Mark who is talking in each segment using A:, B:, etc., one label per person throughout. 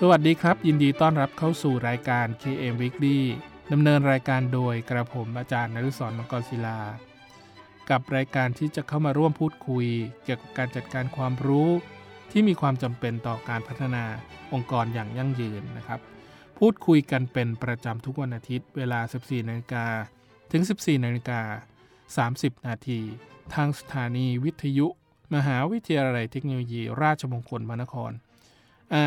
A: สวัสดีครับ ยินดีต้อนรับเข้าสู่รายการ KM Weekly ดำเนินรายการโดยกระผมอาจารย์นฤศรมังกรศิลา กับรายการที่จะเข้ามาร่วมพูดคุย เกี่ยวกับการจัดการความรู้ ที่มีความจำเป็นต่อการพัฒนาองค์กรอย่างยั่งยืนนะครับ พูดคุยกันเป็นประจำทุกวันอาทิตย์ เวลา 14นาฬิกาถึง 14นาฬิกา30 นาทีทางสถานีวิทยุ มหาวิทยาลัยเทคโนโลยี ราชมงคลพระนคร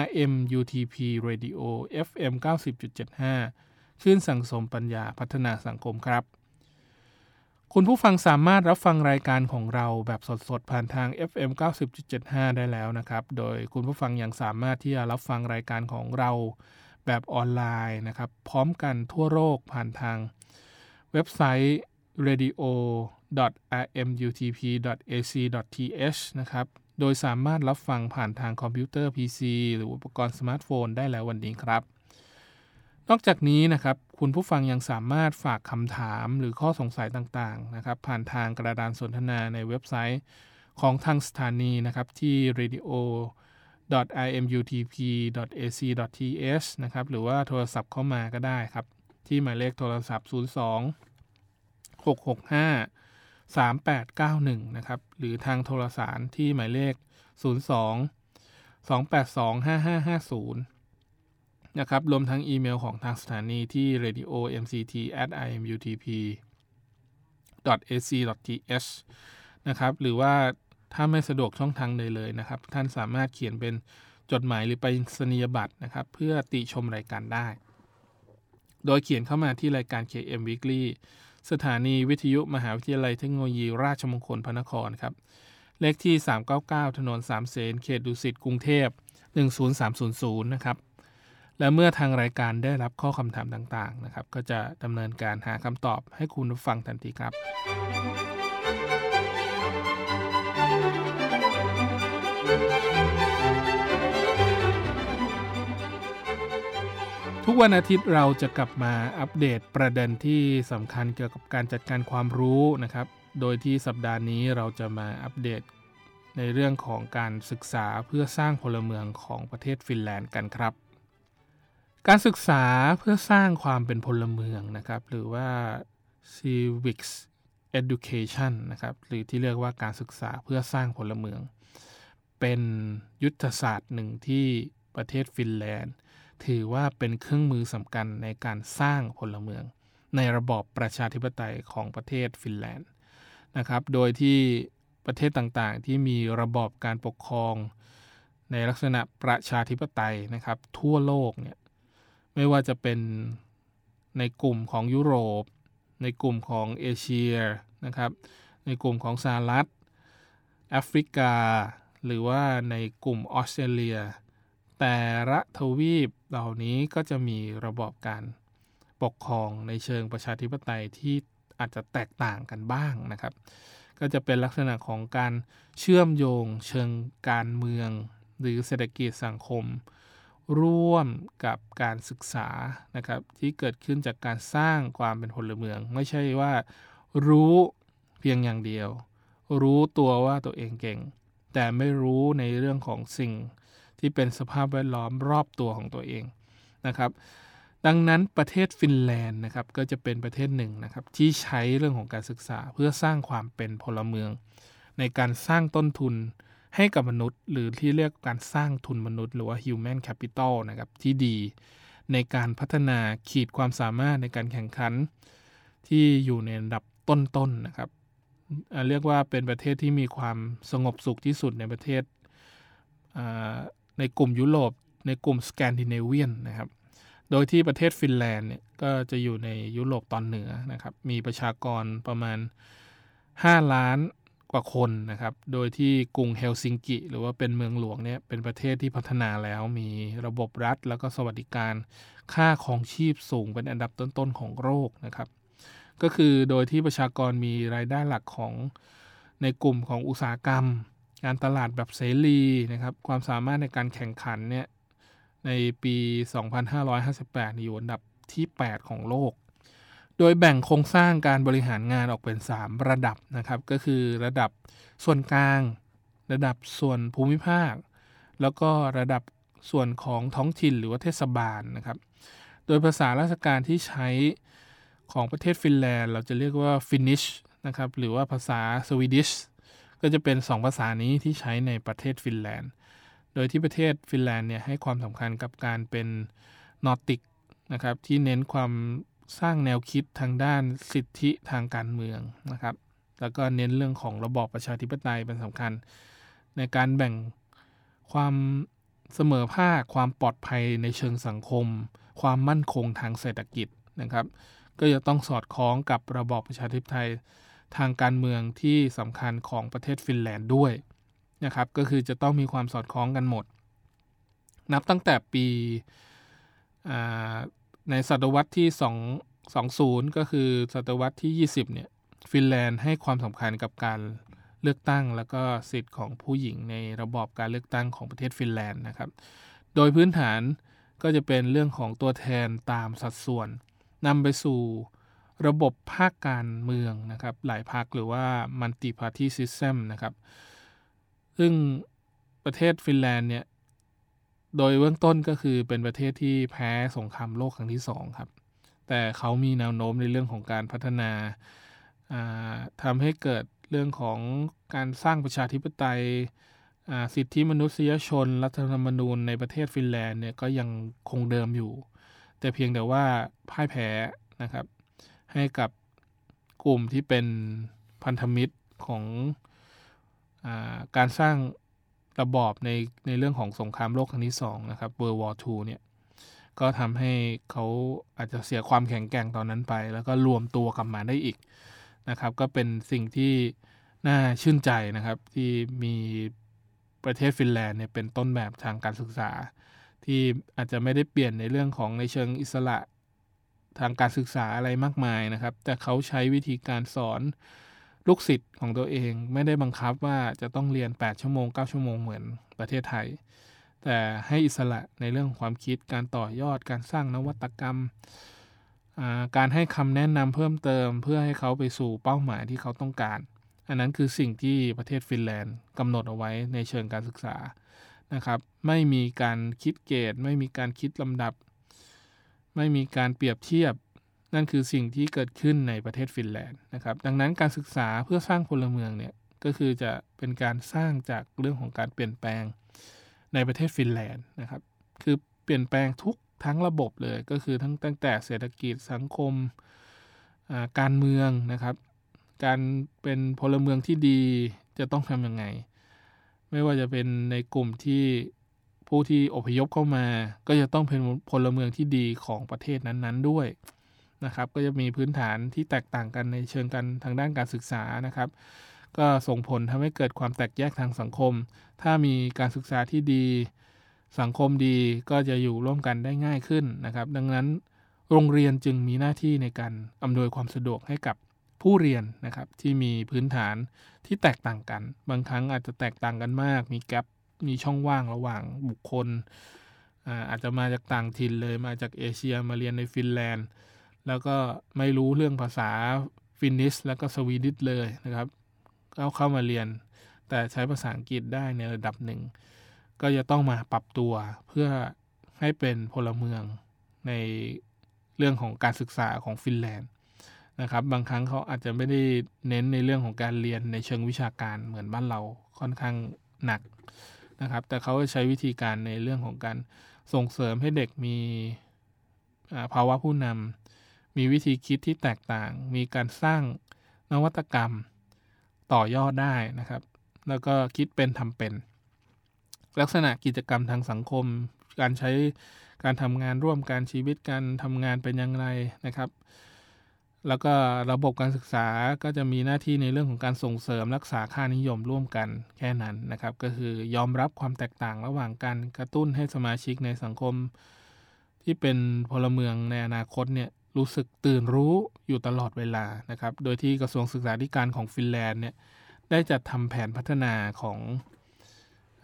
A: RMUTP Radio FM 90.75คลื่นสังสมปัญญาพัฒนาสังคมครับ คุณผู้ฟังสามารถรับฟังรายการของเราแบบสดๆ ผ่านทาง FM 90.75 ได้แล้วนะครับ โดยคุณผู้ฟังยังสามารถที่จะรับฟังรายการของเราแบบออนไลน์นะครับ พร้อมกันทั่วโลกผ่านทางเว็บไซต์ radio rmutp.ac.th นะครับ โดยสามารถรับฟังผ่านทางคอมพิวเตอร์ PC หรืออุปกรณ์สมาร์ทโฟนได้แล้ววันนี้ครับ นอกจากนี้นะครับ คุณผู้ฟังยังสามารถฝากคำถามหรือข้อสงสัยต่างๆนะครับ ผ่านทางกระดานสนทนาในเว็บไซต์ของทางสถานีนะครับ ที่ radio rmutp.ac.th นะครับ หรือว่าโทรศัพท์เข้ามาก็ได้ครับ ที่หมายเลขโทรศัพท์ 02 665 3891 นะครับ หรือทางโทรสารที่หมายเลข 02 282 5550 นะครับ รวมทั้งอีเมลของทางสถานีที่ radio mct imutp ac th นะครับ หรือว่าถ้าไม่สะดวกช่องทางใดเลยนะครับ ท่านสามารถเขียนเป็นจดหมายหรือไปสนียบัตรนะครับ เพื่อติชมรายการได้ โดยเขียนเข้ามาที่รายการ KM Weekly สถานีวิทยุมหาวิทยาลัยเทคโนโลยีราชมงคลพระนครครับ เลขที่ 399 ถนนสามเสนเขตดุสิตกรุงเทพ 10300 นะครับ และเมื่อทางรายการได้รับข้อคำถามต่างๆนะครับ ก็จะดำเนินการหาคำตอบให้คุณฟังทันทีครับ ทุกวันอาทิตย์เราจะกลับมาอัปเดตประเด็นที่สำคัญเกี่ยวกับการจัดการความรู้นะครับ โดยที่สัปดาห์นี้เราจะมาอัปเดตในเรื่องของการศึกษาเพื่อสร้างพลเมืองของประเทศฟินแลนด์กันครับ การศึกษาเพื่อสร้างความเป็นพลเมืองนะครับ หรือว่า civics education นะครับ หรือที่เรียกว่าการศึกษาเพื่อสร้างพลเมือง เป็นยุทธศาสตร์หนึ่งที่ประเทศฟินแลนด์ ถือว่าเป็นเครื่องมือสำคัญในการสร้างพลเมือง ในระบอบประชาธิปไตยของประเทศฟินแลนด์นะครับ โดยที่ประเทศต่างๆ ที่มีระบอบการปกครอง ในลักษณะประชาธิปไตยนะครับ ทั่วโลกเนี่ยไม่ว่าจะเป็นในกลุ่มของยุโรป ในกลุ่มของเอเชียนะครับ ในกลุ่มของสหรัฐแอฟริกา หรือว่าในกลุ่มออสเตรเลีย แต่ละทวีปเหล่านี้ก็จะมีระบอบการปกครองในเชิงประชาธิปไตยที่อาจจะแตกต่างกันบ้างนะครับ ก็จะเป็นลักษณะของการเชื่อมโยงเชิงการเมือง หรือเศรษฐกิจสังคม ร่วมกับการศึกษานะครับที่เกิดขึ้นจากการสร้างความเป็นพลเมือง ไม่ใช่ว่ารู้เพียงอย่างเดียว รู้ตัวว่าตัวเองเก่ง แต่ไม่รู้ในเรื่องของสิ่ง ที่เป็นสภาพแวดล้อมรอบตัวของตัวเองนะครับดังนั้นประเทศฟินแลนด์นะครับก็จะเป็นประเทศหนึ่งนะครับที่ใช้เรื่องของการศึกษาเพื่อสร้างความเป็นพลเมือง ในการสร้างต้นทุนให้กับมนุษย์ หรือที่เรียกการสร้างทุนมนุษย์ หรือว่า human capital นะครับที่ดี ในการพัฒนาขีดความสามารถในการแข่งขัน ที่อยู่ในระดับต้นๆนนะครับเรียกว่าเป็นประเทศที่มีความสงบสุขที่สุดในประเทศ ในกลุ่มยุโรป ในกลุ่มสแกนดิเนเวียนนะครับ โดยที่ประเทศฟินแลนด์เนี่ยก็จะอยู่ในยุโรปตอนเหนือนะครับ มีประชากรประมาณ 5 ล้านกว่าคนนะครับ โดยที่กรุงเฮลซิงกิ หรือว่าเป็นเมืองหลวงเนี่ยเป็นประเทศที่พัฒนาแล้วมีระบบรัฐ แล้วก็สวัสดิการค่าของชีพสูงเป็นอันดับต้นๆของโลกนะครับ ก็คือโดยที่ประชากรมีรายได้หลักของในกลุ่มของอุตสาหกรรม การตลาดแบบเสรีนะครับความสามารถในการแข่งขันเนี่ยในปี 2558 อยู่อันดับที่ 8 ของโลก โดยแบ่งโครงสร้างการบริหารงานออกเป็น 3 ระดับนะครับ ก็คือระดับส่วนกลาง ระดับส่วนภูมิภาค แล้วก็ระดับส่วนของท้องถิ่นหรือว่าเทศบาลนะครับ โดยภาษาราชการที่ใช้ของประเทศฟินแลนด์ เราจะเรียกว่า Finnish นะครับ หรือว่าภาษา Swedish ก็จะเป็น 2 ภาษานี้ที่ใช้ในประเทศฟินแลนด์ โดยที่ประเทศฟินแลนด์เนี่ยให้ความสำคัญกับการเป็นนอร์ติกนะครับที่เน้นความสร้างแนวคิดทางด้านสิทธิทางการเมืองนะครับ แล้วก็เน้นเรื่องของระบอบประชาธิปไตยเป็นสำคัญ ในการแบ่งความเสมอภาคความปลอดภัยในเชิงสังคม ความมั่นคงทางเศรษฐกิจนะครับ ก็จะต้องสอดคล้องกับระบอบประชาธิปไตย ทางการเมืองที่สำคัญของประเทศฟินแลนด์ด้วยนะครับ ก็คือจะต้องมีความสอดคล้องกันหมด นับตั้งแต่ปีในศตวรรษที่ 2 20 ก็คือศตวรรษที่ 20 เนี่ย ฟินแลนด์ให้ความสำคัญกับการเลือกตั้ง แล้วก็สิทธิ์ของผู้หญิงในระบอบการเลือกตั้งของประเทศฟินแลนด์นะครับ โดยพื้นฐานก็จะเป็นเรื่องของตัวแทนตามสัดส่วนนำไปสู่ ระบบภาคการเมืองนะครับ หลายพรรคหรือว่า multi party system นะครับ ซึ่งประเทศฟินแลนด์เนี่ย โดยเบื้องต้นก็คือเป็นประเทศที่แพ้สงครามโลกครั้งที่สองครับ แต่เขามีแนวโน้มในเรื่องของการพัฒนาทำให้เกิดเรื่องของการสร้างประชาธิปไตยสิทธิมนุษยชน รัฐธรรมนูญในประเทศฟินแลนด์เนี่ยก็ยังคงเดิมอยู่ แต่เพียงแต่ว่าพ่ายแพ้นะครับ ให้กับกลุ่มที่เป็นพันธมิตรของอการสร้างระบอบในในเรื่องของสงครามโลกครั้งที่สองนะครับ World War II เนี่ยก็ทำให้เขาอาจจะเสียความแข็งแกร่งตอนนั้นไป แล้วก็รวมตัวกลับมาได้อีกนะครับ ก็เป็นสิ่งที่น่าชื่นใจนะครับ ที่มีประเทศฟินแลนด์เนี่ยเป็นต้นแบบทางการศึกษา ที่อาจจะไม่ได้เปลี่ยนในเรื่องของในเชิงอิสระ ทางการศึกษาอะไรมากมายนะครับ แต่เขาใช้วิธีการสอนลูกศิษย์ของตัวเองไม่ได้บังคับว่าจะต้องเรียน 8 ชั่วโมง 9 ชั่วโมงเหมือนประเทศไทย แต่ให้อิสระในเรื่องความคิดการต่อยอดการสร้างนวัตกรรม การให้คำแนะนำเพิ่มเติม เพื่อให้เขาไปสู่เป้าหมายที่เขาต้องการ อันนั้นคือสิ่งที่ประเทศฟินแลนด์กำหนดเอาไว้ในเชิงการศึกษานะครับ ไม่มีการคิดเกรดไม่มีการคิดลำดับ ไม่มีการเปรียบเทียบ นั่นคือสิ่งที่เกิดขึ้นในประเทศฟินแลนด์นะครับ ดังนั้นการศึกษาเพื่อสร้างพลเมืองเนี่ยก็คือจะเป็นการสร้างจากเรื่องของการเปลี่ยนแปลงในประเทศฟินแลนด์นะครับ คือเปลี่ยนแปลงทุกทั้งระบบเลยก็คือทั้งตั้งแต่เศรษฐกิจสังคมการเมืองนะครับ การเป็นพลเมืองที่ดีจะต้องทำยังไง ไม่ว่าจะเป็นในกลุ่มที่ ผู้ที่อพยพเข้ามา ก็จะต้องเป็นพลเมืองที่ดีของประเทศนั้นๆด้วยนะครับ ก็จะมีพื้นฐานที่แตกต่างกันในเชิงกันทางด้านการศึกษานะครับ ก็ส่งผลทำให้เกิดความแตกแยกทางสังคม ถ้ามีการศึกษาที่ดีสังคมดีก็จะอยู่ร่วมกันได้ง่ายขึ้นนะครับ ดังนั้นโรงเรียนจึงมีหน้าที่ในการอำนวยความสะดวกให้กับผู้เรียนนะครับ ที่มีพื้นฐานที่แตกต่างกัน บางครั้งอาจจะแตกต่างกันมาก มีแกลบ มีช่องว่างระหว่างบุคคลอาจจะมาจากต่างถิ่นเลยมาจากเอเชียมาเรียนในฟินแลนด์ แล้วก็ไม่รู้เรื่องภาษา Finnish แล้วก็ Swedish เลยนะครับก็เข้ามาเรียน แต่ใช้ภาษาอังกฤษได้ในระดับหนึ่ง ก็จะต้องมาปรับตัวเพื่อให้เป็นพลเมืองในเรื่องของการศึกษาของฟินแลนด์นะครับ บางครั้งเขาอาจจะไม่ได้เน้นในเรื่องของการเรียนในเชิงวิชาการเหมือนบ้านเราค่อนข้างหนัก นะครับ แต่เขาใช้วิธีการในเรื่องของการส่งเสริมให้เด็กมีภาวะผู้นำมีวิธีคิดที่แตกต่าง มีการสร้างนวัตกรรมต่อยอดได้นะครับ แล้วก็คิดเป็นทำเป็น ลักษณะกิจกรรมทางสังคม การใช้การทำงานร่วมกันชีวิตการทำงานเป็นอย่างไรนะครับ แล้วก็ระบบการศึกษาก็จะมีหน้าที่ในเรื่องของการส่งเสริมรักษาค่านิยมร่วมกันแค่นั้นนะครับ ก็คือยอมรับความแตกต่างระหว่างการกระตุ้นให้สมาชิกในสังคม ที่เป็นพลเมืองในอนาคตเนี่ยรู้สึกตื่นรู้อยู่ตลอดเวลานะครับ โดยที่กระทรวงศึกษาธิการของฟินแลนด์เนี่ยได้จัดทำแผนพัฒนาของ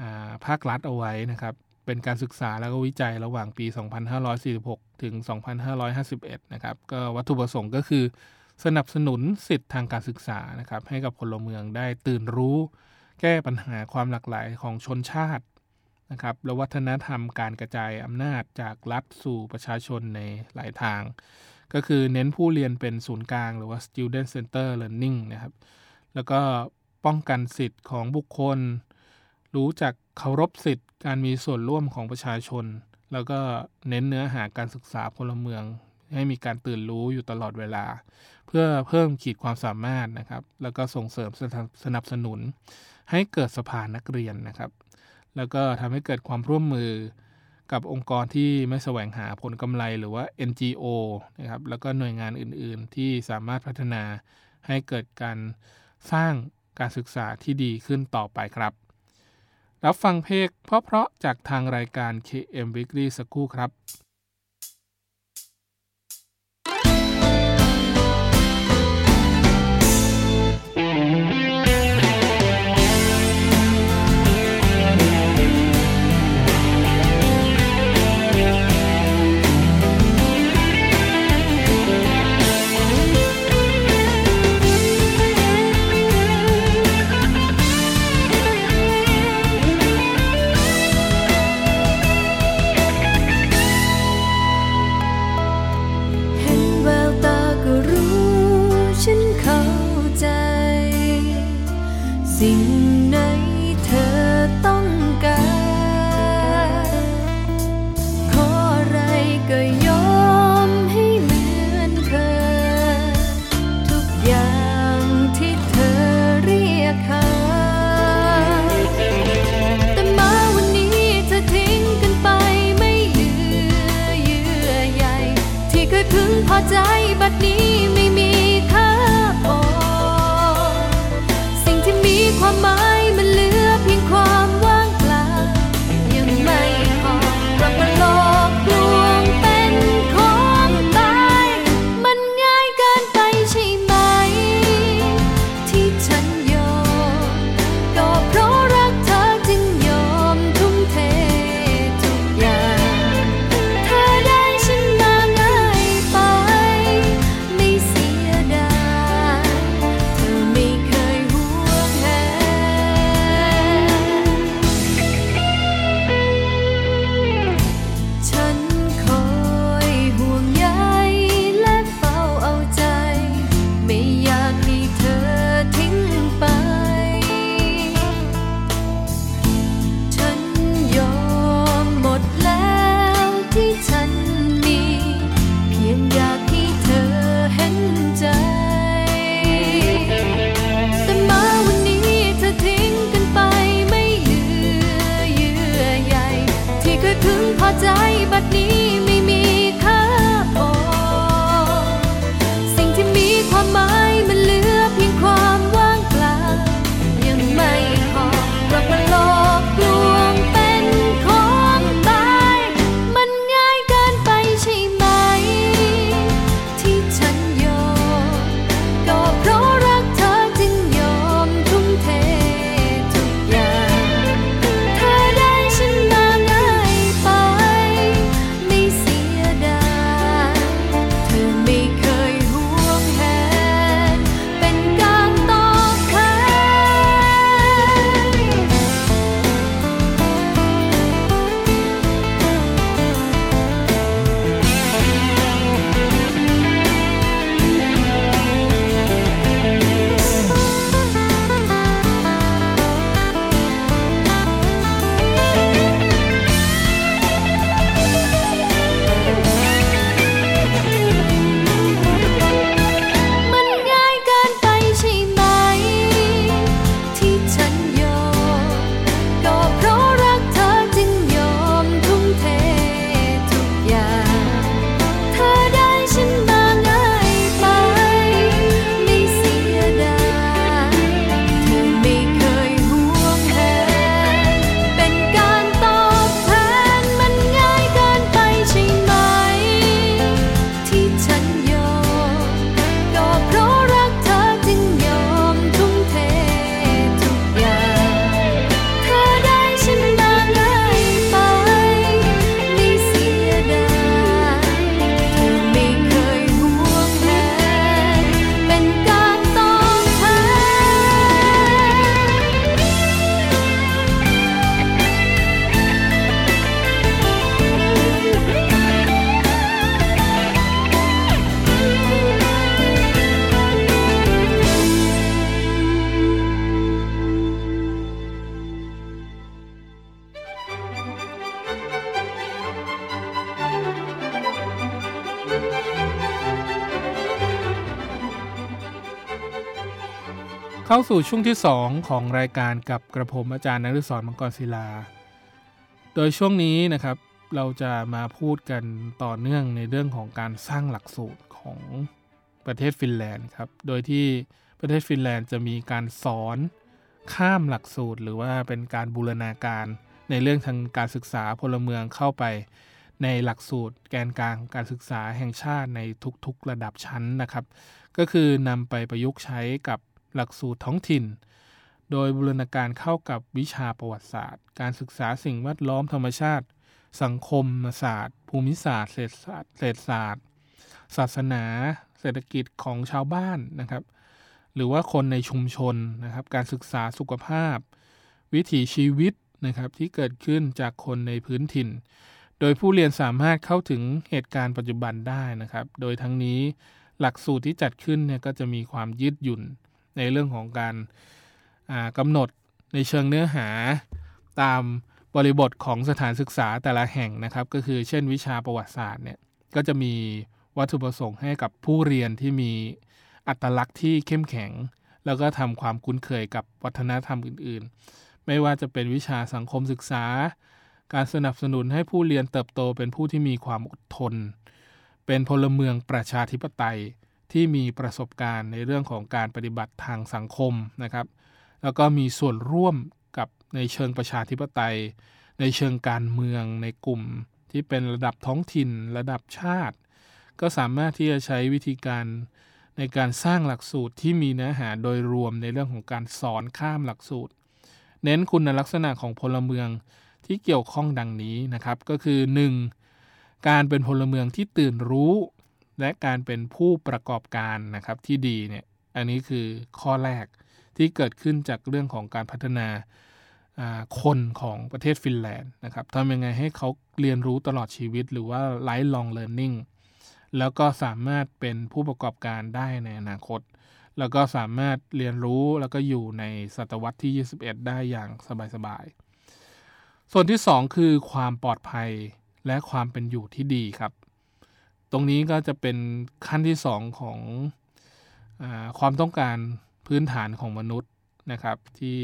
A: อาภาครัฐเอาไว้นะครับ เป็นการศึกษาแล้วก็วิจัยระหว่างปี 2546 ถึง 2551 นะครับ ก็วัตถุประสงค์ก็คือ สนับสนุนสิทธิทางการศึกษานะครับ ให้กับพลเมืองได้ตื่นรู้ แก้ปัญหาความหลากหลายของชนชาตินะครับและวัฒนธรรมการกระจายอำนาจจากรัฐสู่ประชาชนในหลายทาง ก็คือเน้นผู้เรียนเป็นศูนย์กลางหรือว่า student center learning นะครับ แล้วก็ป้องกันสิทธิ์ของบุคคล รู้จักเคารพสิทธิ การมีส่วนร่วมของประชาชน แล้วก็เน้นเนื้อหาการศึกษาพลเมือง ให้มีการตื่นรู้อยู่ตลอดเวลา เพื่อเพิ่มขีดความสามารถนะครับ แล้วก็ส่งเสริมสนับสนุน ให้เกิดสภานักเรียนนะครับ แล้วก็ทำให้เกิดความร่วมมือกับองค์กรที่ไม่แสวงหาผลกำไรหรือว่า NGO นะครับแล้วก็หน่วยงานอื่น ๆ ที่สามารถพัฒนาให้เกิดการสร้างการศึกษาที่ดีขึ้นต่อไปครับ รับฟังเพลงเพราะๆจากทางรายการ KM Weekly สักครู่ครับ เข้าสู่ช่วงที่ 2 ของรายการกับกระผมอาจารย์นฤศรมังกรศิลา โดยช่วงนี้นะครับเราจะมาพูดกันต่อเนื่องในเรื่องของการสร้างหลักสูตรของประเทศฟินแลนด์ครับ โดยที่ประเทศฟินแลนด์จะมีการสอนข้ามหลักสูตร หรือว่าเป็นการบูรณาการในเรื่องทางการศึกษาพลเมืองเข้าไป ในหลักสูตรแกนกลางการศึกษาแห่งชาติในทุกๆระดับชั้นนะครับ ก็คือนำไปประยุกต์ใช้กับ หลักสูตรท้องถิ่น โดยบูรณาการเข้ากับวิชาประวัติศาสตร์ การศึกษาสิ่งแวดล้อมธรรมชาติ สังคมศาสตร์ ภูมิศาสตร์ เศรษฐศาสตร์เศรษฐศาสตร์ ศาสนา เศรษฐกิจของชาวบ้านนะครับ หรือว่าคนในชุมชนนะครับ การศึกษาสุขภาพ วิถีชีวิตนะครับที่เกิดขึ้นจากคนในพื้นถิ่น โดยผู้เรียนสามารถเข้าถึงเหตุการณ์ปัจจุบันได้นะครับ โดยทั้งนี้หลักสูตรที่จัดขึ้นเนี่ยก็จะมีความยืดหยุ่น ในเรื่องของการกำหนดในเชิงเนื้อหาตามบริบทของสถานศึกษาแต่ละแห่งนะครับ ก็คือเช่นวิชาประวัติศาสตร์เนี่ยก็จะมีวัตถุประสงค์ให้กับผู้เรียนที่มีอัตลักษณ์ที่เข้มแข็ง แล้วก็ทำความคุ้นเคยกับวัฒนธรรมอื่นๆ ไม่ว่าจะเป็นวิชาสังคมศึกษา การสนับสนุนให้ผู้เรียนเติบโตเป็นผู้ที่มีความอดทน เป็นพลเมืองประชาธิปไตย ที่มีประสบการณ์ในเรื่องของการปฏิบัติทางสังคมนะครับ แล้วก็มีส่วนร่วมกับในเชิงประชาธิปไตย ในเชิงการเมืองในกลุ่ม ที่เป็นระดับท้องถิ่นระดับชาติ ก็สามารถที่จะใช้วิธีการในการสร้างหลักสูตรที่มีเนื้อหาโดยรวมในเรื่องของการสอนข้ามหลักสูตร เน้นคุณลักษณะของพลเมืองที่เกี่ยวข้องดังนี้นะครับ ก็คือ 1. การเป็นพลเมืองที่ตื่นรู้ และการเป็นผู้ประกอบการนะครับที่ดีเนี่ยอันนี้คือข้อแรกที่เกิดขึ้นจากเรื่องของการพัฒนาคนของประเทศฟินแลนด์นะครับทำยังไงให้เขาเรียนรู้ตลอดชีวิตหรือว่า lifelong learning แล้วก็สามารถเป็นผู้ประกอบการได้ในอนาคต แล้วก็สามารถเรียนรู้แล้วก็อยู่ในศตวรรษที่ 21 ได้อย่างสบายๆ ส่วนที่ 2 คือความปลอดภัยและความเป็นอยู่ที่ดีครับ ตรงนี้ก็จะเป็นขั้นที่สองของอความต้องการพื้นฐานของมนุษย์นะครับที่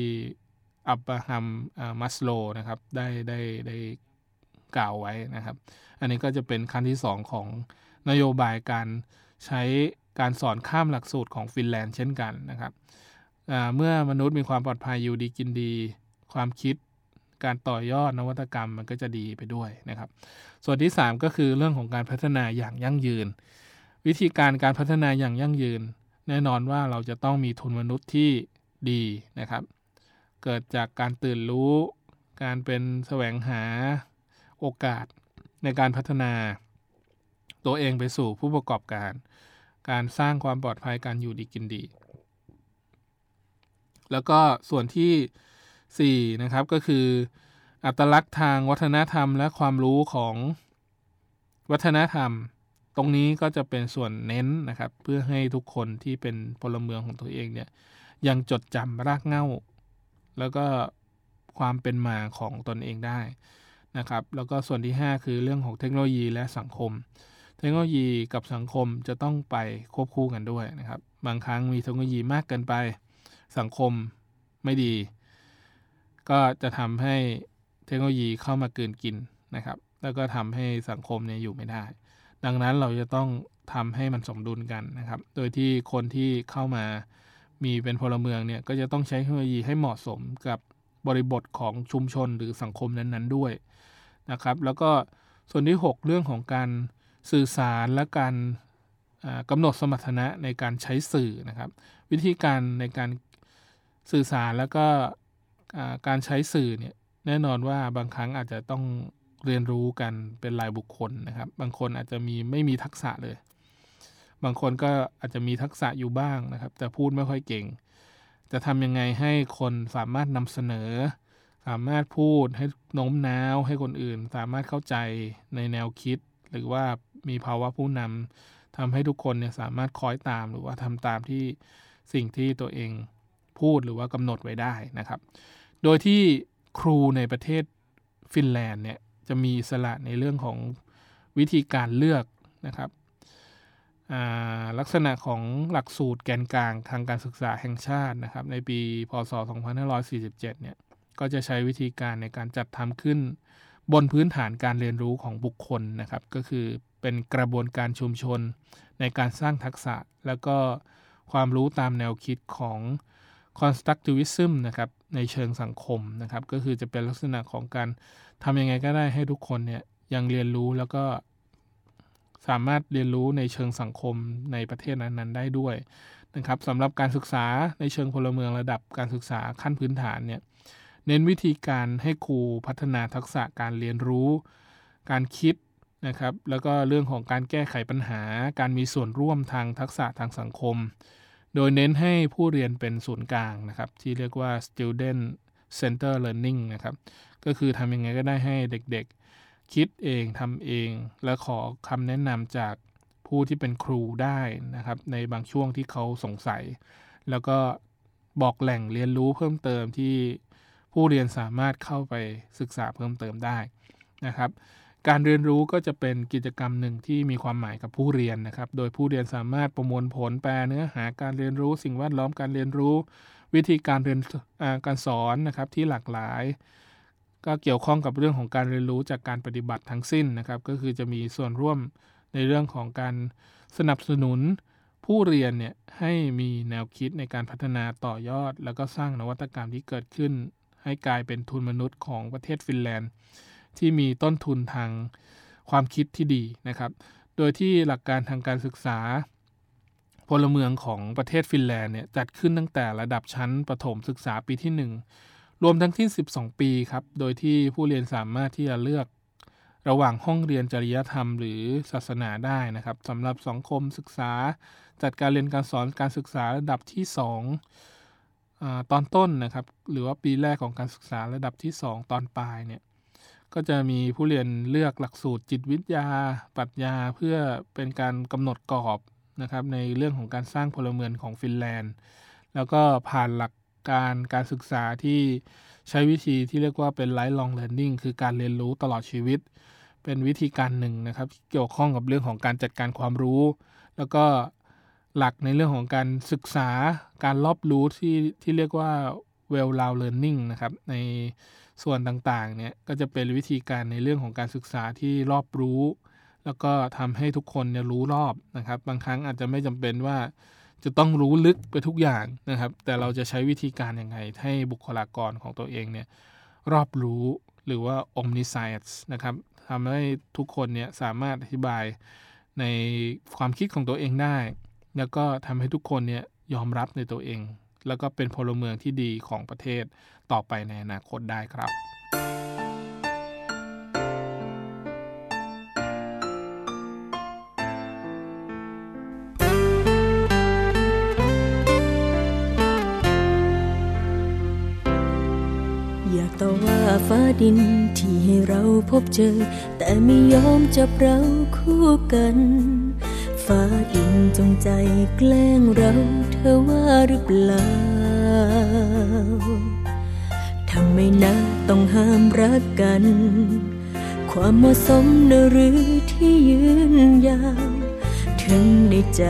A: อับราฮัมมัสโลนะครับได้ได้ได้กล่าวไว้นะครับ อันนี้ก็จะเป็นขั้นที่ 2 ของนโยบายการใช้การสอนข้ามหลักสูตรของฟินแลนด์เช่นกันนะครับเมื่อมนุษย์มีความปลอดภัยอยู่ดีกินดี ความคิด การต่อยอดนวัตกรรมมันก็จะดีไปด้วยนะครับ ส่วนที่ 3 ก็คือเรื่องของการพัฒนาอย่างยั่งยืน วิธีการการพัฒนาอย่างยั่งยืน แน่นอนว่าเราจะต้องมีทุนมนุษย์ที่ดีนะครับ เกิดจากการตื่นรู้ การเป็นแสวงหาโอกาสในการพัฒนา ตัวเองไปสู่ผู้ประกอบการ การสร้างความปลอดภัยการอยู่ดีกินดี แล้วก็ส่วนที่ 4 นะครับก็คือ อัตลักษณ์ทางวัฒนธรรมและความรู้ของวัฒนธรรม ตรงนี้ก็จะเป็นส่วนเน้นนะครับ เพื่อให้ทุกคนที่เป็นพลเมืองของตัวเองเนี่ยยังจดจำรากเหง้า แล้วก็ความเป็นมาของตนเองได้นะครับ แล้วก็ส่วนที่ 5 คือเรื่องของเทคโนโลยีและสังคม เทคโนโลยีกับสังคมจะต้องไปควบคู่กันด้วยนะครับ บางครั้งมีเทคโนโลยีมากเกินไป สังคมไม่ดี ก็จะทำให้เทคโนโลยีเข้ามาเกินกินนะครับ แล้วก็ทำให้สังคมเนี่ยอยู่ไม่ได้ ดังนั้นเราจะต้องทำให้มันสมดุลกันนะครับ โดยที่คนที่เข้ามามีเป็นพลเมืองเนี่ยก็จะต้องใช้เทคโนโลยีให้เหมาะสมกับบริบทของชุมชนหรือสังคมนั้นๆด้วยนะครับ แล้วก็ส่วนที่ 6 เรื่องของการสื่อสารและการกำหนดสมรรถนะในการใช้สื่อนะครับ วิธีการในการสื่อสารแล้วก็ การใช้สื่อเนี่ยแน่นอนว่าบางครั้งอาจจะต้องเรียนรู้กันเป็นรายบุคคลนะครับ บางคนอาจจะมีไม่มีทักษะเลย บางคนก็อาจจะมีทักษะอยู่บ้างนะครับ แต่พูดไม่ค่อยเก่ง จะทำยังไงให้คนสามารถนำเสนอ สามารถพูดให้โน้มน้าวให้คนอื่น สามารถเข้าใจในแนวคิด หรือว่ามีภาวะผู้นำทำให้ทุกคนเนี่ยสามารถคอยตามหรือว่าทำตามที่สิ่งที่ตัวเองพูดหรือว่ากำหนดไว้ได้นะครับ โดยที่ครูในประเทศฟินแลนด์เนี่ยจะมีสละในเรื่องของวิธีการเลือกนะครับลักษณะของหลักสูตรแกนกลางทางการศึกษาแห่งชาตินะครับ ในปีพศ 2547 เนี่ยก็จะใช้วิธีการในการจัดทำขึ้น บนพื้นฐานการเรียนรู้ของบุคคลนะครับ ก็คือเป็นกระบวนการชุมชนในการสร้างทักษะ แล้วก็ความรู้ตามแนวคิดของ constructivism นะครับในเชิงสังคมนะครับก็คือจะเป็นลักษณะของการทำยังไงก็ได้ให้ทุกคนเนี่ยยังเรียนรู้แล้วก็สามารถเรียนรู้ในเชิงสังคมในประเทศนั้นๆ ได้ด้วยนะครับสำหรับการศึกษาในเชิงพลเมืองระดับการศึกษาขั้นพื้นฐานเนี่ยเน้นวิธีการให้ครูพัฒนาทักษะการเรียนรู้ การคิดนะครับ แล้วก็เรื่องของการแก้ไขปัญหา การมีส่วนร่วมทางทักษะทางสังคม โดยเน้นให้ผู้เรียนเป็นศูนย์กลางนะครับ ที่เรียกว่า student center learning นะครับ ก็คือทำยังไงก็ได้ให้เด็กๆ คิดเองทำเอง และขอคำแนะนำจากผู้ที่เป็นครูได้นะครับ ในบางช่วงที่เขาสงสัย แล้วก็บอกแหล่งเรียนรู้เพิ่มเติมที่ผู้เรียนสามารถเข้าไปศึกษาเพิ่มเติมได้นะครับ การเรียนรู้ก็จะเป็นกิจกรรมหนึ่งที่มีความหมายกับผู้เรียนนะครับ โดยผู้เรียนสามารถประมวลผลแปลเนื้อหาการเรียนรู้ สิ่งแวดล้อมการเรียนรู้ วิธีการเรียนการสอนนะครับที่หลากหลาย ก็เกี่ยวข้องกับเรื่องของการเรียนรู้จากการปฏิบัติทั้งสิ้นนะครับ ก็คือจะมีส่วนร่วมในเรื่องของการสนับสนุน ผู้เรียนเนี่ยให้มีแนวคิดในการพัฒนาต่อยอด แล้วก็สร้างนวัตกรรมที่เกิดขึ้น ให้กลายเป็นทุนมนุษย์ของประเทศฟินแลนด์ ที่มีต้นทุนทางความคิดที่ดีนะครับ โดยที่หลักการทางการศึกษา พลเมืองของประเทศฟินแลนด์เนี่ยจัดขึ้นตั้งแต่ระดับชั้นประถมศึกษาปีที่ 1 รวมทั้งที่ 12 ปีครับ โดยที่ผู้เรียนสามารถที่จะเลือกระหว่างห้องเรียนจริยธรรมหรือศาสนาได้นะครับสำหรับสังคมศึกษา จัดการเรียนการสอนการศึกษาระดับที่ 2อตอนต้นนะครับ หรือว่าปีแรกของการศึกษาระดับที่ 2 ตอนปลายเนี่ย ก็จะมีผู้เรียนเลือกหลักสูตรจิตวิทยาปรัชญาเพื่อเป็นการกำหนดกรอบนะครับในเรื่องของการสร้างพลเมืองของฟินแลนด์ แล้วก็ผ่านหลักการการศึกษาที่ใช้วิธีที่เรียกว่าเป็น lifelong learning คือการเรียนรู้ตลอดชีวิต เป็นวิธีการหนึ่งนะครับ เกี่ยวข้องกับเรื่องของการจัดการความรู้ แล้วก็หลักในเรื่องของการศึกษาการรอบรู้ที่ที่เรียกว่า well round learning นะครับในส่วนต่างๆเนี่ยก็จะเป็นวิธีการในเรื่องของการศึกษาที่รอบรู้ แล้วก็ทำให้ทุกคนเนี่ยรู้รอบนะครับ บางครั้งอาจจะไม่จำเป็นว่าจะต้องรู้ลึกไปทุกอย่างนะครับ แต่เราจะใช้วิธีการยังไง ให้บุคลากรของตัวเองเนี่ยรอบรู้หรือว่า omniscience นะครับทำให้ทุกคนเนี่ยสามารถอธิบายในความคิดของตัวเองได้ แล้วก็ทำให้ทุกคนเนี่ยยอมรับในตัวเอง แล้วก็เป็นพลเมืองที่ดีของประเทศต่อไปในอนาคตได้ครับ
B: อยากต่อว่าฟ้าดินที่ให้เราพบเจอ แต่ไม่ยอมจับเราคู่กัน ฟ้าดินจงใจแกล้งเราเธอว่าหรือเปล่าทำไมนะต้องห้ามรักกัน ความเหมาะสมนหรือที่ยืนยาว ถึงในใจ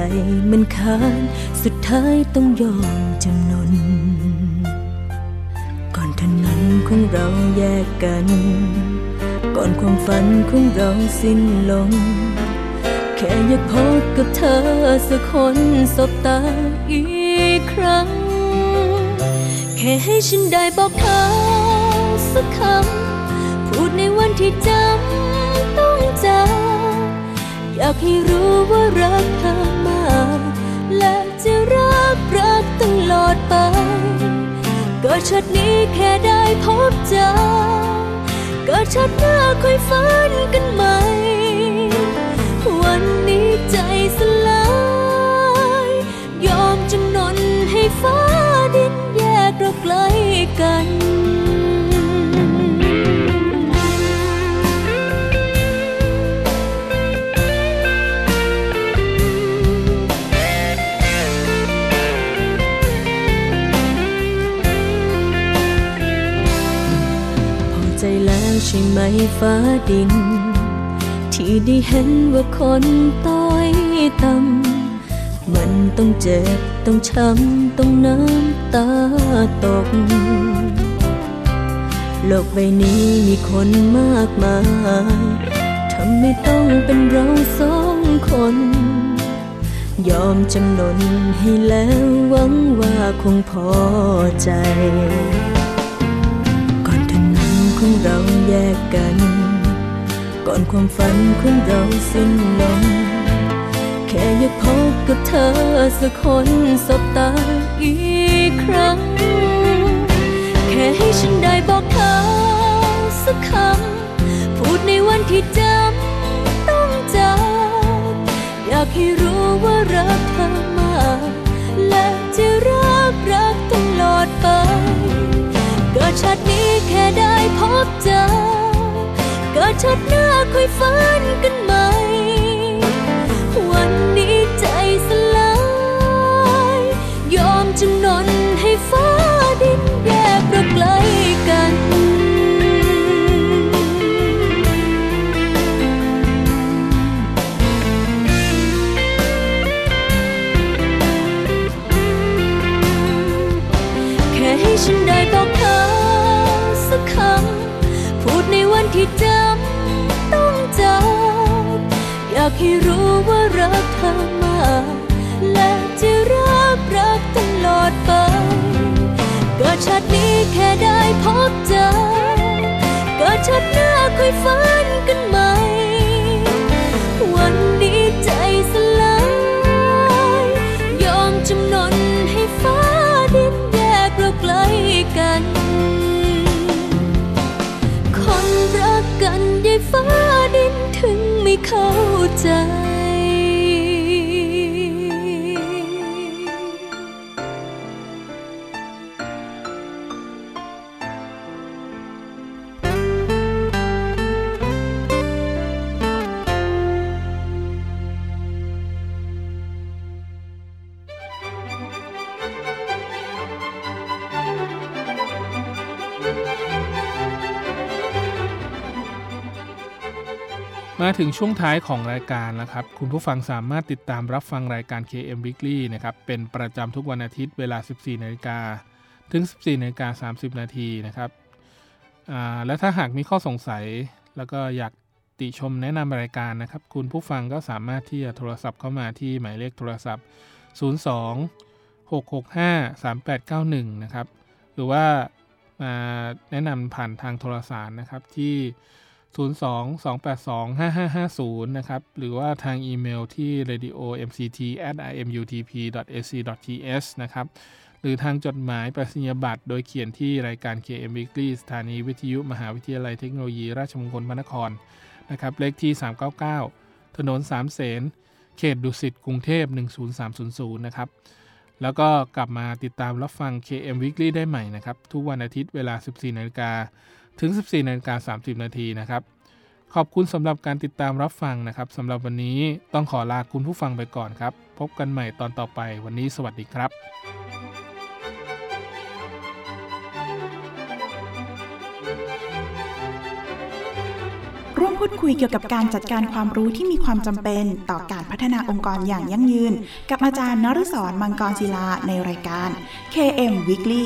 B: มันค้านสุดท้ายต้องยอมจำนน ก่อนถนนของเราแยกกัน ก่อนความฝันของเราสิ้นลง แค่อยากพบกับเธอสักคนสบตาอีกครั้ง แค่ให้ฉันได้บอกเธอสักคำ พูดในวันที่จำต้องจาอยากให้รู้ว่ารักเธอมากและจะรักรักตลอดไป ก็ชัดนี้แค่ได้พบเจอก็ชัดหน้าค่อยฝันกันใหม่ ฟ้าดิน ที่ได้เห็นว่าคนต้อยต่ำมันต้องเจ็บ ต้องช้ำ ต้องน้ำตาตก โลกใบนี้มีคนมากมายทำไม่ต้องเป็นเราสองคน ยอมจำนนให้แล้วหวังว่าคงพอใจ เราแยกกัน ก่อนความฝันของเราสิ้นลงแค่อยากพบกับเธอสักคนสบตาอีกครั้ง แค่ให้ฉันได้บอกเธอสักคำ พูดในวันที่จำต้องจาก อยากให้รู้ว่ารักเธอมากและจะรักรักตลอดไป เกิดชาตินี้แค่ได้พบ เจอ เกิดชาติหน้าค่อยฝันกันใหม่ วันนี้ใจสลาย ยอมจำนนให้ฟ้าดินแยกเราไกลกันแค่ให้ฉันได้บอกเธอสักคำ ที่จำต้องจำอยากให้รู้ว่ารักเธอมากและจะรักรักตลอดไปเกิดชาตินี้แค่ได้พบเจอเกิดชาติหน้าค่อยฝันกัน ฟ้าดินถึงไม่เข้าใจ
A: มาถึงช่วงท้ายของรายการแล้วครับ คุณผู้ฟังสามารถติดตามรับฟังรายการ KM Weekly นะครับ เป็นประจำทุกวันอาทิตย์เวลา 14นาฬิกาถึง 14นาฬิกา30 นาทีนะครับ และถ้าหากมีข้อสงสัย แล้วก็อยากติชมแนะนำรายการนะครับ คุณผู้ฟังก็สามารถที่จะโทรศัพท์เข้ามาที่หมายเลขโทรศัพท์ 02 665 3891 นะครับ หรือว่ามาแนะนำผ่านทางโทรสารนะครับที่ 0 282 5550 นะครับ หรือว่าทางอีเมลที่ radio mct imutp ac th นะครับ หรือทางจดหมายประสิญบัตรโดยเขียนที่รายการ KM Weekly สถานีวิทยุมหาวิทยาลัยเทคโนโลยีราชมงคลพระนคร นะครับ เลขที่ 399 ถนนสามเสน เขตดุสิต กรุงเทพ 10300 นะครับ แล้วก็กลับมาติดตามรับฟัง KM Weekly ได้ใหม่นะครับ ทุกวันอาทิตย์เวลา 14นาฬิกา ถึง 14นาฬิกา30 นาทีนะครับ ขอบคุณสำหรับการติดตามรับฟังนะครับสำหรับวันนี้ต้องขอลาคุณผู้ฟังไปก่อนครับ พบกันใหม่ตอนต่อไปวันนี้สวัสดีครับ
C: ร่วมพูดคุยเกี่ยวกับการจัดการความรู้ที่มีความจำเป็น ต่อการพัฒนาองค์กรอย่างยั่งยืน กับอาจารย์นฤศรมังกรศิลาในรายการ KM Weekly